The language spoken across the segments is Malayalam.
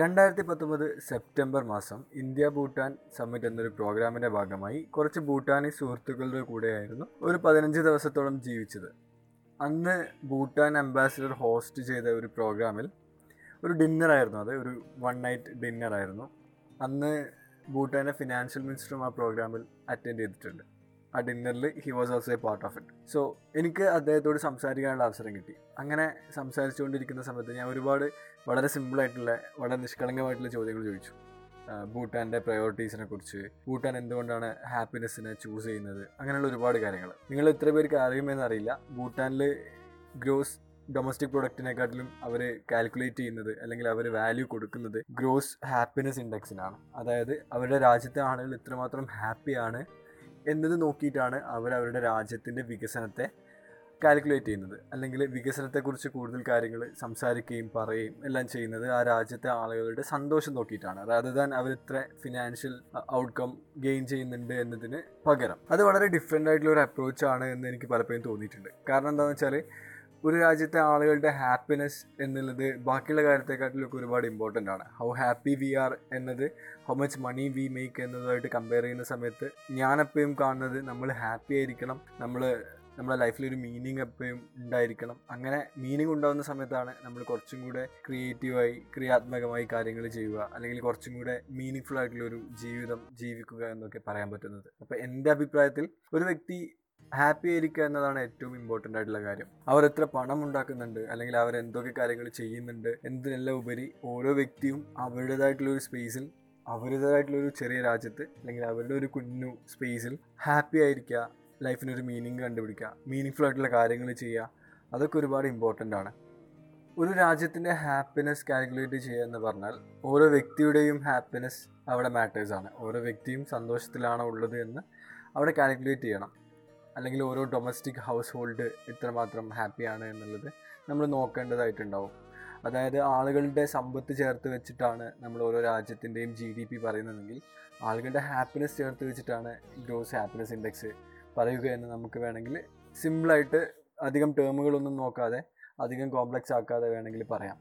രണ്ടായിരത്തി പത്തൊമ്പത് സെപ്റ്റംബർ മാസം ഇന്ത്യ ഭൂട്ടാൻ സമ്മിറ്റ് എന്നൊരു പ്രോഗ്രാമിന്റെ ഭാഗമായി കുറച്ച് ഭൂട്ടാനി സുഹൃത്തുക്കളുടെ കൂടെയായിരുന്നു ഒരു പതിനഞ്ച് ദിവസത്തോളം ജീവിച്ചത്. അന്ന് ഭൂട്ടാൻ അംബാസിഡർ ഹോസ്റ്റ് ചെയ്ത ഒരു പ്രോഗ്രാമിൽ ഒരു ഡിന്നറായിരുന്നു അത് ഒരു വൺ നൈറ്റ് ഡിന്നറായിരുന്നു അന്ന് ഭൂട്ടാന്റെ ഫിനാൻഷ്യൽ മിനിസ്റ്ററും ആ പ്രോഗ്രാമിൽ അറ്റൻഡ് ചെയ്തിട്ടുണ്ട്. ആ ഡിന്നറിൽ he was also a part of it so എനിക്ക് അദ്ദേഹത്തോട് സംസാരിക്കാനുള്ള അവസരം കിട്ടി. അങ്ങനെ സംസാരിച്ചുകൊണ്ടിരിക്കുന്ന സമയത്ത് ഞാൻ ഒരുപാട് വളരെ സിമ്പിളായിട്ടുള്ള വളരെ നിഷ്കളങ്കമായിട്ടുള്ള ചോദ്യങ്ങൾ ചോദിച്ചു. ഭൂട്ടാന്റെ പ്രയോറിറ്റീസിനെ കുറിച്ച് ഭൂട്ടാൻ എന്തുകൊണ്ടാണ് ഹാപ്പിനെസ്സിനെ ചൂസ് ചെയ്യുന്നത്? അങ്ങനെയുള്ള ഒരുപാട് കാര്യങ്ങൾ. നിങ്ങൾ എത്ര പേർക്ക് അറിയുമെന്ന് അറിയില്ല. ഭൂട്ടാനിൽ ഗ്രോസ് ഡൊമസ്റ്റിക് പ്രൊഡക്റ്റിനെക്കാട്ടിലും അവർ കാൽക്കുലേറ്റ് ചെയ്യുന്നത് അല്ലെങ്കിൽ അവർ വാല്യൂ കൊടുക്കുന്നത് ഗ്രോസ് ഹാപ്പിനെസ് ഇൻഡെക്സിനാണ് അതായത് അവരുടെ രാജ്യത്തെ ആളുകൾ ഇത്രമാത്രം ഹാപ്പിയാണ് എന്നത് നോക്കിയിട്ടാണ് അവർ അവരുടെ രാജ്യത്തിന്റെ വികസനത്തെ കാൽക്കുലേറ്റ് ചെയ്യുന്നത്. അല്ലെങ്കിൽ വികസനത്തെക്കുറിച്ച് കൂടുതൽ കാര്യങ്ങൾ സംസാരിക്കുകയും പറയുകയും എല്ലാം ചെയ്യുന്നത് ആ രാജ്യത്തെ ആളുകളുടെ സന്തോഷം നോക്കിയിട്ടാണ്. റാദർ ദാൻ അവർ ഇത്ര ഫിനാൻഷ്യൽ ഔട്ട്കം ഗെയിൻ ചെയ്യുന്നുണ്ട് എന്നതിന് പകരം. അത് വളരെ ഡിഫറെന്റ് ആയിട്ടുള്ള ഒരു അപ്രോച്ചാണ് എന്ന് എനിക്ക് പലപ്പോഴും തോന്നിയിട്ടുണ്ട്. കാരണം എന്താണെന്ന് വെച്ചാൽ ഒരു രാജ്യത്തെ ആളുകളുടെ ഹാപ്പിനെസ് എന്നുള്ളത് ബാക്കിയുള്ള കാര്യത്തെക്കാട്ടിലൊക്കെ ഒരുപാട് ഇമ്പോർട്ടന്റ് ആണ്. ഹൗ ഹാപ്പി വി ആർ എന്നത് how much money we make എന്നതുമായിട്ട് compare ചെയ്യുന്ന സമയത്ത് ഞാനെപ്പോഴും കാണുന്നത് നമ്മൾ ഹാപ്പി ആയിരിക്കണം നമ്മൾ നമ്മുടെ ലൈഫിൽ ഒരു മീനിങ് എപ്പോഴും ഉണ്ടായിരിക്കണം. അങ്ങനെ മീനിങ് ഉണ്ടാകുന്ന സമയത്താണ് നമ്മൾ കുറച്ചും കൂടെ ക്രിയേറ്റീവായി ക്രിയാത്മകമായി കാര്യങ്ങൾ ചെയ്യുക അല്ലെങ്കിൽ കുറച്ചും കൂടെ മീനിങ് ഫുൾ ആയിട്ടുള്ള ഒരു ജീവിതം ജീവിക്കുക എന്നൊക്കെ പറയാൻ പറ്റുന്നത്. അപ്പോൾ എന്റെ അഭിപ്രായത്തിൽ ഒരു വ്യക്തി ഹാപ്പി ആയിരിക്കുക എന്നതാണ് ഏറ്റവും ഇമ്പോർട്ടന്റ് ആയിട്ടുള്ള കാര്യം. അവർ എത്ര പണം ഉണ്ടാക്കുന്നുണ്ട് അല്ലെങ്കിൽ അവർ എന്തൊക്കെ കാര്യങ്ങൾ ചെയ്യുന്നുണ്ട് എന്തിനെല്ലാം ഉപരി ഓരോ വ്യക്തിയും അവരുടേതായിട്ടുള്ള ഒരു സ്പേസിൽ അവരുടേതായിട്ടുള്ള ഒരു ചെറിയ രാജ്യത്ത് അല്ലെങ്കിൽ അവരുടെ ഒരു കുഞ്ഞു സ്പേസിൽ ഹാപ്പി ആയിരിക്കുക ലൈഫിനൊരു മീനിങ് കണ്ടുപിടിക്കുക മീനിങ് ഫുൾ ആയിട്ടുള്ള കാര്യങ്ങൾ ചെയ്യുക അതൊക്കെ ഒരുപാട് ഇമ്പോർട്ടന്റ് ആണ്. ഒരു രാജ്യത്തിന്റെ ഹാപ്പിനെസ് കാൽക്കുലേറ്റ് ചെയ്യുക എന്ന് പറഞ്ഞാൽ ഓരോ വ്യക്തിയുടെയും ഹാപ്പിനെസ് അവിടെ മാറ്റേഴ്സ് ആണ്. ഓരോ വ്യക്തിയും സന്തോഷത്തിലാണോ ഉള്ളത് എന്ന് അവിടെ കാൽക്കുലേറ്റ് ചെയ്യണം. അല്ലെങ്കിൽ ഓരോ ഡൊമസ്റ്റിക് ഹൗസ് ഹോൾഡ് ഇത്രമാത്രം ഹാപ്പിയാണ് എന്നുള്ളത് നമ്മൾ നോക്കേണ്ടതായിട്ടുണ്ടാവും. അതായത് ആളുകളുടെ സമ്പത്ത് ചേർത്ത് വെച്ചിട്ടാണ് നമ്മൾ ഓരോ രാജ്യത്തിന്റെയും ജി ഡി പി പറയുന്നതെങ്കിൽ ആളുകളുടെ ഹാപ്പിനെസ് ചേർത്ത് വെച്ചിട്ടാണ് ഗ്രോസ് ഹാപ്പിനെസ് ഇൻഡെക്സ് പറയുക എന്ന് നമുക്ക് വേണമെങ്കിൽ സിമ്പിളായിട്ട് അധികം ടേമുകളൊന്നും നോക്കാതെ അധികം കോംപ്ലക്സ് ആക്കാതെ വേണമെങ്കിൽ പറയാം.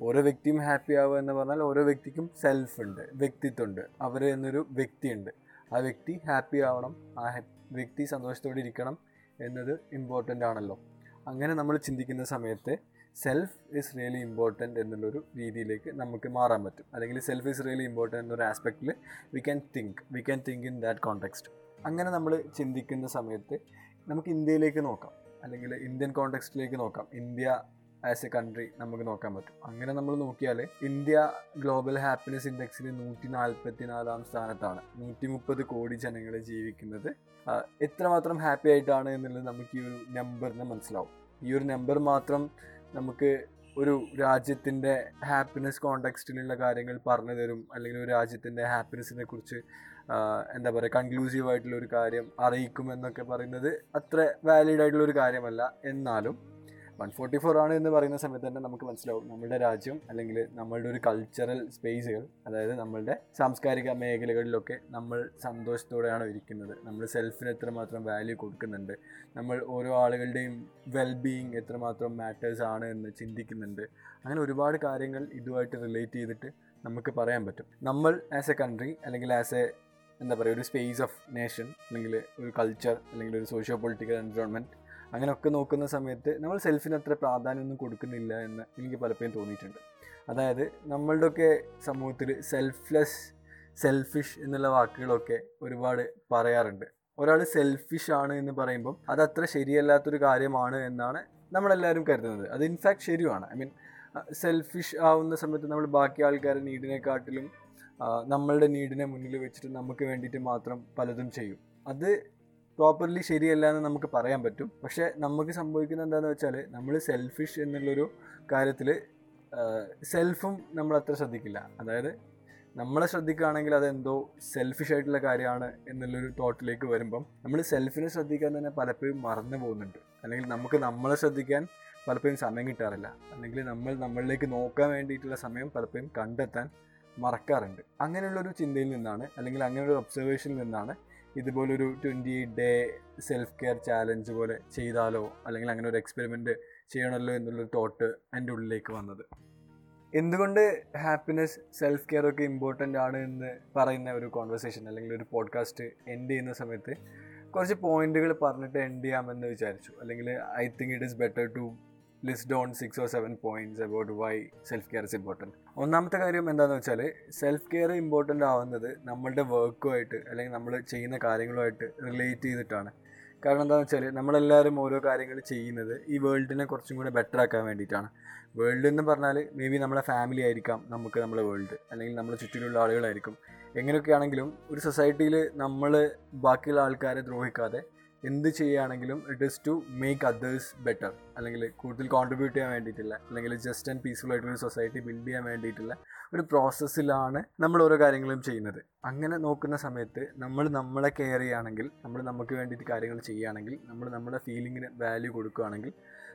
ഓരോ വ്യക്തിയും ഹാപ്പി ആവുക എന്ന് പറഞ്ഞാൽ ഓരോ വ്യക്തിക്കും സെൽഫ് ഉണ്ട് വ്യക്തിത്വമുണ്ട് അവർ എന്നൊരു വ്യക്തിയുണ്ട്. ആ വ്യക്തി ഹാപ്പി ആവണം ആ വ്യക്തി സന്തോഷത്തോടെ ഇരിക്കണം എന്നത് ഇമ്പോർട്ടന്റ് ആണല്ലോ. അങ്ങനെ നമ്മൾ ചിന്തിക്കുന്ന സമയത്ത് സെൽഫ് ഇസ് റിയലി ഇമ്പോർട്ടന്റ് എന്നുള്ളൊരു രീതിയിലേക്ക് നമുക്ക് മാറാൻ പറ്റും. അല്ലെങ്കിൽ സെൽഫ് ഇസ് റിയലി ഇമ്പോർട്ടന്റ് എന്നൊരു ആസ്പെക്റ്റിൽ we can think we can think in that context അങ്ങനെ നമ്മൾ ചിന്തിക്കുന്ന സമയത്ത് നമുക്ക് ഇന്ത്യയിലേക്ക് നോക്കാം. അല്ലെങ്കിൽ ഇന്ത്യൻ കോണ്ടെക്സ്റ്റിലേക്ക് നോക്കാം. ഇന്ത്യ ആസ് എ കൺട്രി നമുക്ക് നോക്കാൻ പറ്റും. അങ്ങനെ നമ്മൾ നോക്കിയാൽ ഇന്ത്യ ഗ്ലോബൽ ഹാപ്പിനെസ് ഇൻഡെക്സിൽ നൂറ്റി നാൽപ്പത്തി നാലാം സ്ഥാനത്താണ്. നൂറ്റി മുപ്പത് കോടി ജനങ്ങൾ ജീവിക്കുന്നത്. എത്രമാത്രം ഹാപ്പി ആയിട്ടാണ് എന്നുള്ളത് നമുക്ക് ഈ ഒരു നമ്പറിന് മനസ്സിലാവും. ഈ ഒരു നമ്പർ മാത്രം നമുക്ക് ഒരു രാജ്യത്തിന്റെ ഹാപ്പിനെസ് കോണ്ടെക്സ്റ്റിലുള്ള കാര്യങ്ങൾ പറഞ്ഞു തരും അല്ലെങ്കിൽ ഒരു രാജ്യത്തിന്റെ ഹാപ്പിനെസ്സിനെ കുറിച്ച് എന്താ പറയുക കൺക്ലൂസീവ് ആയിട്ടുള്ള ഒരു കാര്യം അറിയിക്കും എന്നൊക്കെ പറയുന്നത് അത്ര വാലിഡ് ആയിട്ടുള്ള ഒരു കാര്യമല്ല. എന്നാലും വൺ ഫോർട്ടി ഫോർ ആണ് എന്ന് പറയുന്ന സമയത്ത് തന്നെ നമുക്ക് മനസ്സിലാവും നമ്മുടെ രാജ്യം അല്ലെങ്കിൽ നമ്മളുടെ ഒരു കൾച്ചറൽ സ്പേസുകൾ അതായത് നമ്മളുടെ സാംസ്കാരിക മേഖലകളിലൊക്കെ നമ്മൾ സന്തോഷത്തോടെയാണ് ഇരിക്കുന്നത്. നമ്മൾ സെൽഫിന് എത്രമാത്രം വാല്യൂ കൊടുക്കുന്നുണ്ട്. നമ്മൾ ഓരോ ആളുകളുടെയും വെൽബീയിങ് എത്രമാത്രം മാറ്റേഴ്സ് ആണ് എന്ന് ചിന്തിക്കുന്നുണ്ട്. അങ്ങനെ ഒരുപാട് കാര്യങ്ങൾ ഇതുമായിട്ട് റിലേറ്റ് ചെയ്തിട്ട് നമുക്ക് പറയാൻ പറ്റും. നമ്മൾ ആസ് എ കൺട്രി അല്ലെങ്കിൽ ആസ് എ എന്താ പറയുക ഒരു സ്പേസ് ഓഫ് നേഷൻ അല്ലെങ്കിൽ ഒരു കൾച്ചർ അല്ലെങ്കിൽ ഒരു സോഷ്യോ പൊളിറ്റിക്കൽ എൻവയോൺമെന്റ് അങ്ങനെയൊക്കെ നോക്കുന്ന സമയത്ത് നമ്മൾ സെൽഫിന് അത്ര പ്രാധാന്യമൊന്നും കൊടുക്കുന്നില്ല എന്ന് എനിക്ക് പലപ്പോഴും തോന്നിയിട്ടുണ്ട്. അതായത് നമ്മളുടെയൊക്കെ സമൂഹത്തിൽ സെൽഫ്ലെസ് സെൽഫിഷ് എന്നുള്ള വാക്കുകളൊക്കെ ഒരുപാട് പറയാറുണ്ട്. ഒരാൾ സെൽഫിഷ് ആണ് എന്ന് പറയുമ്പം അത് അത്ര ശരിയല്ലാത്തൊരു കാര്യമാണ് എന്നാണ് നമ്മളെല്ലാവരും കരുതുന്നത്. അത് ഇൻഫാക്ട് ശരിയാണ് ഐ മീൻ സെൽഫിഷ് ആവുന്ന സമയത്ത് നമ്മൾ ബാക്കി ആൾക്കാരുടെ നീഡിനെക്കാട്ടിലും നമ്മളുടെ നീഡിനെ മുന്നിൽ വെച്ചിട്ട് നമുക്ക് വേണ്ടിയിട്ട് മാത്രം പലതും ചെയ്യും. അത് പ്രോപ്പർലി ശരിയല്ല എന്ന് നമുക്ക് പറയാൻ പറ്റും. പക്ഷേ നമുക്ക് സംഭവിക്കുന്നത് എന്താണെന്ന് വെച്ചാൽ നമ്മൾ സെൽഫിഷ് എന്നുള്ളൊരു കാര്യത്തിൽ സെൽഫും നമ്മൾ അത്ര ശ്രദ്ധിക്കില്ല. അതായത് നമ്മളെ ശ്രദ്ധിക്കുകയാണെങ്കിൽ അതെന്തോ സെൽഫിഷ് ആയിട്ടുള്ള കാര്യമാണ് എന്നുള്ളൊരു തോട്ടിലേക്ക് വരുമ്പം നമ്മൾ സെൽഫിനെ ശ്രദ്ധിക്കാൻ തന്നെ പലപ്പോഴും മറന്നു പോകുന്നുണ്ട്. അല്ലെങ്കിൽ നമുക്ക് നമ്മളെ ശ്രദ്ധിക്കാൻ പലപ്പോഴും സമയം കിട്ടാറില്ല. അല്ലെങ്കിൽ നമ്മൾ നമ്മളിലേക്ക് നോക്കാൻ വേണ്ടിയിട്ടുള്ള സമയം പലപ്പോഴും കണ്ടെത്താൻ മറക്കാറുണ്ട്. അങ്ങനെയുള്ളൊരു ചിന്തയിൽ നിന്നാണ് അല്ലെങ്കിൽ അങ്ങനെയൊരു ഒബ്സർവേഷനിൽ നിന്നാണ് ഇതുപോലൊരു twenty day self care challenge പോലെ ചെയ്താലോ? അല്ലെങ്കിൽ അങ്ങനെ ഒരു എക്സ്പെരിമെന്റ് ചെയ്യണമല്ലോ എന്നുള്ളൊരു തോട്ട് എന്റെ ഉള്ളിലേക്ക് വന്നത്. എന്തുകൊണ്ട് ഹാപ്പിനെസ് സെൽഫ് കെയർ ഒക്കെ ഇമ്പോർട്ടന്റ് ആണ് എന്ന് പറയുന്ന ഒരു കോൺവെർസേഷൻ അല്ലെങ്കിൽ ഒരു പോഡ്കാസ്റ്റ് എൻഡ് ചെയ്യുന്ന സമയത്ത് കുറച്ച് പോയിന്റുകൾ പറഞ്ഞിട്ട് എൻഡ് ചെയ്യാമെന്ന് വിചാരിച്ചു. അല്ലെങ്കിൽ I think it is better to list down six or seven points about why self care is important ഒന്നാമത്തെ കാര്യം എന്താണെന്ന് വെച്ചാൽ സെൽഫ് കെയർ ഇമ്പോർട്ടന്റ് ആവുന്നത് നമ്മളുടെ വർക്കുമായിട്ട് അല്ലെങ്കിൽ നമ്മൾ ചെയ്യുന്ന കാര്യങ്ങളുമായിട്ട് റിലേറ്റ് ചെയ്തിട്ടാണ്. കാരണം എന്താണെന്ന് വെച്ചാൽ നമ്മളെല്ലാവരും ഓരോ കാര്യങ്ങൾ ചെയ്യുന്നത് ഈ വേൾഡിനെ കുറച്ചും കൂടെ ബെറ്റർ ആക്കാൻ വേണ്ടിയിട്ടാണ്. വേൾഡ് എന്ന് പറഞ്ഞാൽ മേ ബി നമ്മളെ ഫാമിലി ആയിരിക്കാം നമുക്ക് നമ്മളെ വേൾഡ് അല്ലെങ്കിൽ നമ്മുടെ ചുറ്റിലുള്ള ആളുകളായിരിക്കും. എങ്ങനെയൊക്കെ ആണെങ്കിലും ഒരു സൊസൈറ്റിയിൽ നമ്മൾ ബാക്കിയുള്ള ആൾക്കാരെ ദ്രോഹിക്കാതെ എന്ത് ചെയ്യുകയാണെങ്കിലും it is to make others better അല്ലെങ്കിൽ കൂടുതൽ കോൺട്രിബ്യൂട്ട് ചെയ്യാൻ വേണ്ടിയിട്ടില്ല. അല്ലെങ്കിൽ ജസ്റ്റ് ആൻഡ് പീസ്ഫുൾ ആയിട്ടുള്ള ഒരു സൊസൈറ്റി ബിൽഡ് ചെയ്യാൻ വേണ്ടിയിട്ടുള്ള ഒരു പ്രോസസ്സിലാണ് നമ്മൾ ഓരോ കാര്യങ്ങളും ചെയ്യുന്നത്. അങ്ങനെ നോക്കുന്ന സമയത്ത് നമ്മൾ നമ്മളെ കെയർ ചെയ്യുകയാണെങ്കിൽ നമ്മൾ നമുക്ക് വേണ്ടിയിട്ട് കാര്യങ്ങൾ ചെയ്യുകയാണെങ്കിൽ നമ്മൾ നമ്മുടെ ഫീലിങ്ങിന് വാല്യൂ കൊടുക്കുകയാണെങ്കിൽ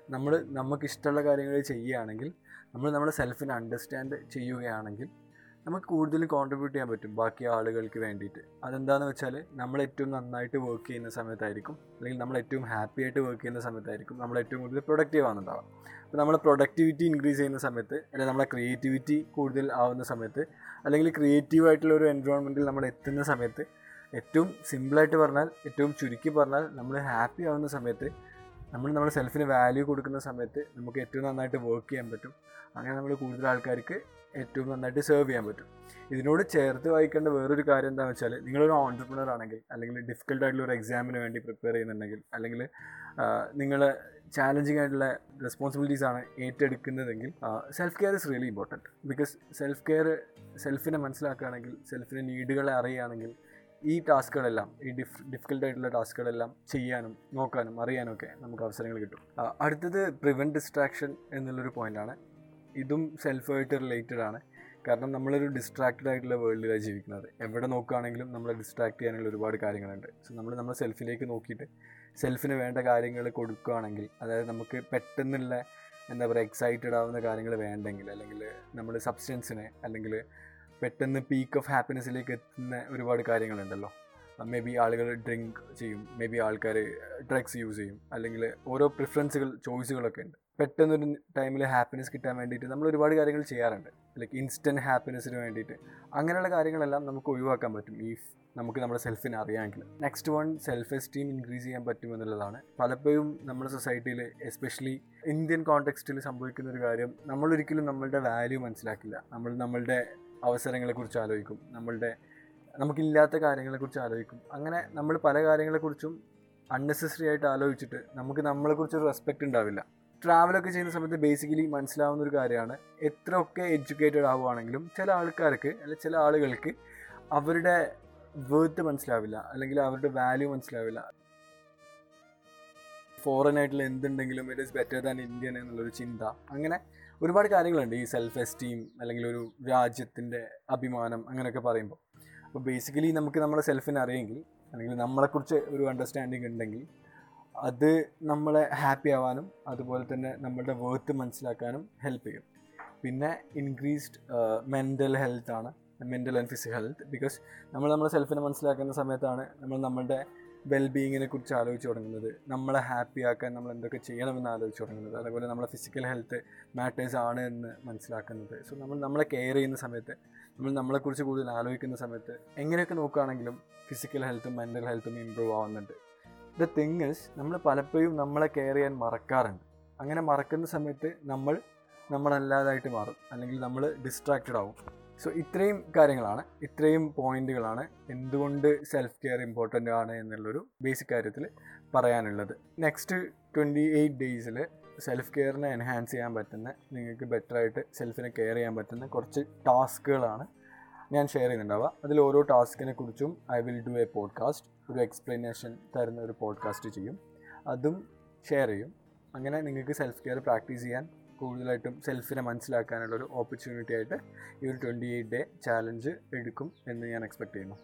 നമ്മൾ നമുക്ക് ഇഷ്ടമുള്ള കാര്യങ്ങൾ ചെയ്യുകയാണെങ്കിൽ നമ്മൾ നമ്മുടെ സെൽഫിനെ അണ്ടർസ്റ്റാൻഡ് ചെയ്യുകയാണെങ്കിൽ നമുക്ക് കൂടുതൽ കോൺട്രിബ്യൂട്ട് ചെയ്യാൻ പറ്റും ബാക്കി ആളുകൾക്ക് വേണ്ടിയിട്ട്. അതെന്താണെന്ന് വെച്ചാൽ നമ്മൾ ഏറ്റവും നന്നായിട്ട് വർക്ക് ചെയ്യുന്ന സമയത്തായിരിക്കും അല്ലെങ്കിൽ നമ്മൾ ഏറ്റവും ഹാപ്പി ആയിട്ട് വർക്ക് ചെയ്യുന്ന സമയത്തായിരിക്കും നമ്മൾ ഏറ്റവും കൂടുതൽ പ്രൊഡക്റ്റീവ് ആണെന്നുണ്ടാവുക അപ്പോൾ നമ്മൾ പ്രൊഡക്ടിവിറ്റി ഇൻക്രീസ് ചെയ്യുന്ന സമയത്ത് അല്ലെങ്കിൽ നമ്മളെ ക്രിയേറ്റിവിറ്റി കൂടുതൽ ആവുന്ന സമയത്ത് അല്ലെങ്കിൽ ക്രിയേറ്റീവ് ആയിട്ടുള്ള ഒരു എൻവയോൺമെന്റിൽ നമ്മൾ എത്തുന്ന സമയത്ത് ഏറ്റവും സിമ്പിളായിട്ട് പറഞ്ഞാൽ ഏറ്റവും ചുരുക്കി പറഞ്ഞാൽ നമ്മൾ ഹാപ്പി ആവുന്ന സമയത്ത് നമ്മൾ നമ്മുടെ സെൽഫിന് വാല്യൂ കൊടുക്കുന്ന സമയത്ത് നമുക്ക് ഏറ്റവും നന്നായിട്ട് വർക്ക് ചെയ്യാൻ പറ്റും. അങ്ങനെ നമ്മൾ കൂടുതൽ ആൾക്കാർക്ക് ഏറ്റവും നന്നായിട്ട് സെർവ് ചെയ്യാൻ പറ്റും. ഇതിനോട് ചേർത്ത് വായിക്കേണ്ട വേറൊരു കാര്യം എന്താണെന്ന് വെച്ചാൽ നിങ്ങളൊരു ഓൺടർപ്രണർ ആണെങ്കിൽ അല്ലെങ്കിൽ ഡിഫിക്കൽട്ട് ആയിട്ടുള്ള ഒരു എക്സാമിന് വേണ്ടി പ്രിപ്പയർ ചെയ്യുന്നുണ്ടെങ്കിൽ അല്ലെങ്കിൽ നിങ്ങൾ ചാലഞ്ചിങ് ആയിട്ടുള്ള റെസ്പോൺസിബിലിറ്റീസ് ആണ് ഏറ്റെടുക്കുന്നതെങ്കിൽ self care is really important because self care സെൽഫിനെ മനസ്സിലാക്കുകയാണെങ്കിൽ സെൽഫിന്റെ നീഡുകളെ അറിയുകയാണെങ്കിൽ ഈ ടാസ്കുകളെല്ലാം ഈ ഡിഫ് ഡിഫിക്കൽട്ട് ആയിട്ടുള്ള ടാസ്കുകളെല്ലാം ചെയ്യാനും നോക്കാനും അറിയാനും ഒക്കെ നമുക്ക് അവസരങ്ങൾ കിട്ടും. അടുത്തത് പ്രിവെന്റ് ഡിസ്ട്രാക്ഷൻ എന്നുള്ളൊരു പോയിന്റാണ് ഇതും സെൽഫായിട്ട് റിലേറ്റഡ് ആണ്. കാരണം നമ്മളൊരു ഡിസ്ട്രാക്റ്റഡ് ആയിട്ടുള്ള വേൾഡിലാണ് ജീവിക്കുന്നത്. എവിടെ നോക്കുകയാണെങ്കിലും നമ്മളെ ഡിസ്ട്രാക്ട് ചെയ്യാനുള്ള ഒരുപാട് കാര്യങ്ങളുണ്ട്. സോ നമ്മൾ നമ്മുടെ സെൽഫിലേക്ക് നോക്കിയിട്ട് സെൽഫിന് വേണ്ട കാര്യങ്ങൾ കൊടുക്കുകയാണെങ്കിൽ അതായത് നമുക്ക് പെട്ടെന്നുള്ള എന്താ പറയുക എക്സൈറ്റഡ് ആവുന്ന കാര്യങ്ങൾ വേണ്ടെങ്കിൽ അല്ലെങ്കിൽ നമ്മൾ സബ്സ്റ്റൻസിനെ അല്ലെങ്കിൽ പെട്ടെന്ന് പീക്ക് ഓഫ് ഹാപ്പിനെസ്സിലേക്ക് എത്തുന്ന ഒരുപാട് കാര്യങ്ങളുണ്ടല്ലോ. മേ ബി ആളുകൾ ഡ്രിങ്ക് ചെയ്യും മേ ബി ആൾക്കാർ ഡ്രഗ്സ് യൂസ് ചെയ്യും അല്ലെങ്കിൽ ഓരോ പ്രിഫറൻസുകൾ ചോയ്സുകളൊക്കെ ഉണ്ട്. പെട്ടെന്നൊരു ടൈമിൽ ഹാപ്പിനെസ് കിട്ടാൻ വേണ്ടിയിട്ട് നമ്മൾ ഒരുപാട് കാര്യങ്ങൾ ചെയ്യാറുണ്ട്. ലൈക്ക് ഇൻസ്റ്റന്റ് ഹാപ്പിനെസ്സിന് വേണ്ടിയിട്ട്. അങ്ങനെയുള്ള കാര്യങ്ങളെല്ലാം നമുക്ക് ഒഴിവാക്കാൻ പറ്റും ഈ നമുക്ക് നമ്മുടെ സെൽഫിനെ അറിയാമെങ്കിൽ. Next one self esteem increase ചെയ്യാൻ പറ്റും എന്നുള്ളതാണ്. പലപ്പോഴും നമ്മുടെ സൊസൈറ്റിയിൽ എസ്പെഷ്യലി ഇന്ത്യൻ കോണ്ടെക്സ്റ്റിൽ സംഭവിക്കുന്ന ഒരു കാര്യം നമ്മളൊരിക്കലും നമ്മളുടെ വാല്യൂ മനസ്സിലാക്കില്ല. നമ്മൾ നമ്മളുടെ അവസരങ്ങളെക്കുറിച്ച് ആലോചിക്കും. നമ്മളുടെ നമുക്കില്ലാത്ത കാര്യങ്ങളെക്കുറിച്ച് ആലോചിക്കും. അങ്ങനെ നമ്മൾ പല കാര്യങ്ങളെക്കുറിച്ചും അൺനെസസറി ആയിട്ട് ആലോചിച്ചിട്ട് നമുക്ക് നമ്മളെക്കുറിച്ച് ഒരു റെസ്പെക്റ്റ് ഉണ്ടാവില്ല. ട്രാവലൊക്കെ ചെയ്യുന്ന സമയത്ത് ബേസിക്കലി മനസ്സിലാവുന്ന ഒരു കാര്യമാണ്. എത്രയൊക്കെ എഡ്യൂക്കേറ്റഡ് ആവുകയാണെങ്കിലും ചില ആൾക്കാർക്ക് അല്ലെങ്കിൽ ചില ആളുകൾക്ക് അവരുടെ വേർത്ത് മനസ്സിലാവില്ല. അല്ലെങ്കിൽ അവരുടെ വാല്യൂ മനസ്സിലാവില്ല. ഫോറിൻ ആയിട്ടുള്ള എന്തുണ്ടെങ്കിലും it is better than Indian എന്നുള്ളൊരു ചിന്ത. അങ്ങനെ ഒരുപാട് കാര്യങ്ങളുണ്ട് ഈ സെൽഫ് എസ്റ്റീം അല്ലെങ്കിൽ ഒരു രാജ്യത്തിന്റെ അഭിമാനം അങ്ങനെയൊക്കെ പറയുമ്പോൾ. അപ്പോൾ ബേസിക്കലി നമുക്ക് നമ്മുടെ സെൽഫിനെ അറിയെങ്കിൽ അല്ലെങ്കിൽ നമ്മളെക്കുറിച്ച് ഒരു അണ്ടർസ്റ്റാൻഡിങ് ഉണ്ടെങ്കിൽ അത് നമ്മളെ ഹാപ്പി ആവാനും അതുപോലെ തന്നെ നമ്മളുടെ വേർത്ത് മനസ്സിലാക്കാനും ഹെൽപ്പ് ചെയ്യും. പിന്നെ increased mental ഹെൽത്താണ് mental and physical health because നമ്മൾ നമ്മുടെ സെൽഫിനെ മനസ്സിലാക്കുന്ന സമയത്താണ് നമ്മൾ നമ്മളുടെ വെൽബീയിങ്ങിനെ കുറിച്ച് ആലോചിച്ച് തുടങ്ങുന്നത് നമ്മളെ ഹാപ്പി ആക്കാൻ നമ്മൾ എന്തൊക്കെ ചെയ്യണമെന്ന് ആലോചിച്ച് തുടങ്ങുന്നത് അതേപോലെ നമ്മളെ ഫിസിക്കൽ ഹെൽത്ത് മാറ്റേഴ്സ് ആണ് എന്ന് മനസ്സിലാക്കുന്നത്. സോ നമ്മൾ നമ്മളെ കെയർ ചെയ്യുന്ന സമയത്ത് നമ്മൾ നമ്മളെക്കുറിച്ച് കൂടുതൽ ആലോചിക്കുന്ന സമയത്ത് എങ്ങനെയൊക്കെ നോക്കുകയാണെങ്കിലും ഫിസിക്കൽ ഹെൽത്തും മെന്റൽ ഹെൽത്തും ഇമ്പ്രൂവ് ആവുന്നുണ്ട്. ദ തിങ് ഇസ് നമ്മൾ പലപ്പോഴും നമ്മളെ കെയർ ചെയ്യാൻ മറക്കാറുണ്ട്. അങ്ങനെ മറക്കുന്ന സമയത്ത് നമ്മൾ നമ്മളല്ലാതായിട്ട് മാറും. അല്ലെങ്കിൽ നമ്മൾ ഡിസ്ട്രാക്റ്റഡ് ആവും. സോ ഇത്രയും കാര്യങ്ങളാണ്. ഇത്രയും പോയിന്റുകളാണ് എന്തുകൊണ്ട് സെൽഫ് കെയർ ഇമ്പോർട്ടന്റ് ആണ് എന്നുള്ളൊരു ബേസിക് കാര്യത്തിൽ പറയാനുള്ളത്. നെക്സ്റ്റ് ട്വന്റി എയ്റ്റ് ഡേയ്സിൽ സെൽഫ് കെയറിനെ എൻഹാൻസ് ചെയ്യാൻ പറ്റുന്ന നിങ്ങൾക്ക് ബെറ്ററായിട്ട് സെൽഫിനെ കെയർ ചെയ്യാൻ പറ്റുന്ന കുറച്ച് ടാസ്കുകളാണ് ഞാൻ ഷെയർ ചെയ്യുന്നുണ്ടാവുക. അതിൽ ഓരോ ടാസ്കിനെ കുറിച്ചും I will do a podcast ഒരു എക്സ്പ്ലനേഷൻ തരുന്ന ഒരു പോഡ്കാസ്റ്റ് ചെയ്യും. അതും ഷെയർ ചെയ്യും. അങ്ങനെ നിങ്ങൾക്ക് സെൽഫ് കെയർ പ്രാക്ടീസ് ചെയ്യാൻ കൂടുതലായിട്ടും സെൽഫിനെ മനസ്സിലാക്കാനുള്ള ഒരു ഓപ്പർച്യൂണിറ്റി ആയിട്ട് ഈ ഒരു ട്വന്റി എയ്റ്റ് ഡേ ചാലഞ്ച് എടുക്കും എന്ന് ഞാൻ എക്സ്പെക്ട് ചെയ്യുന്നു.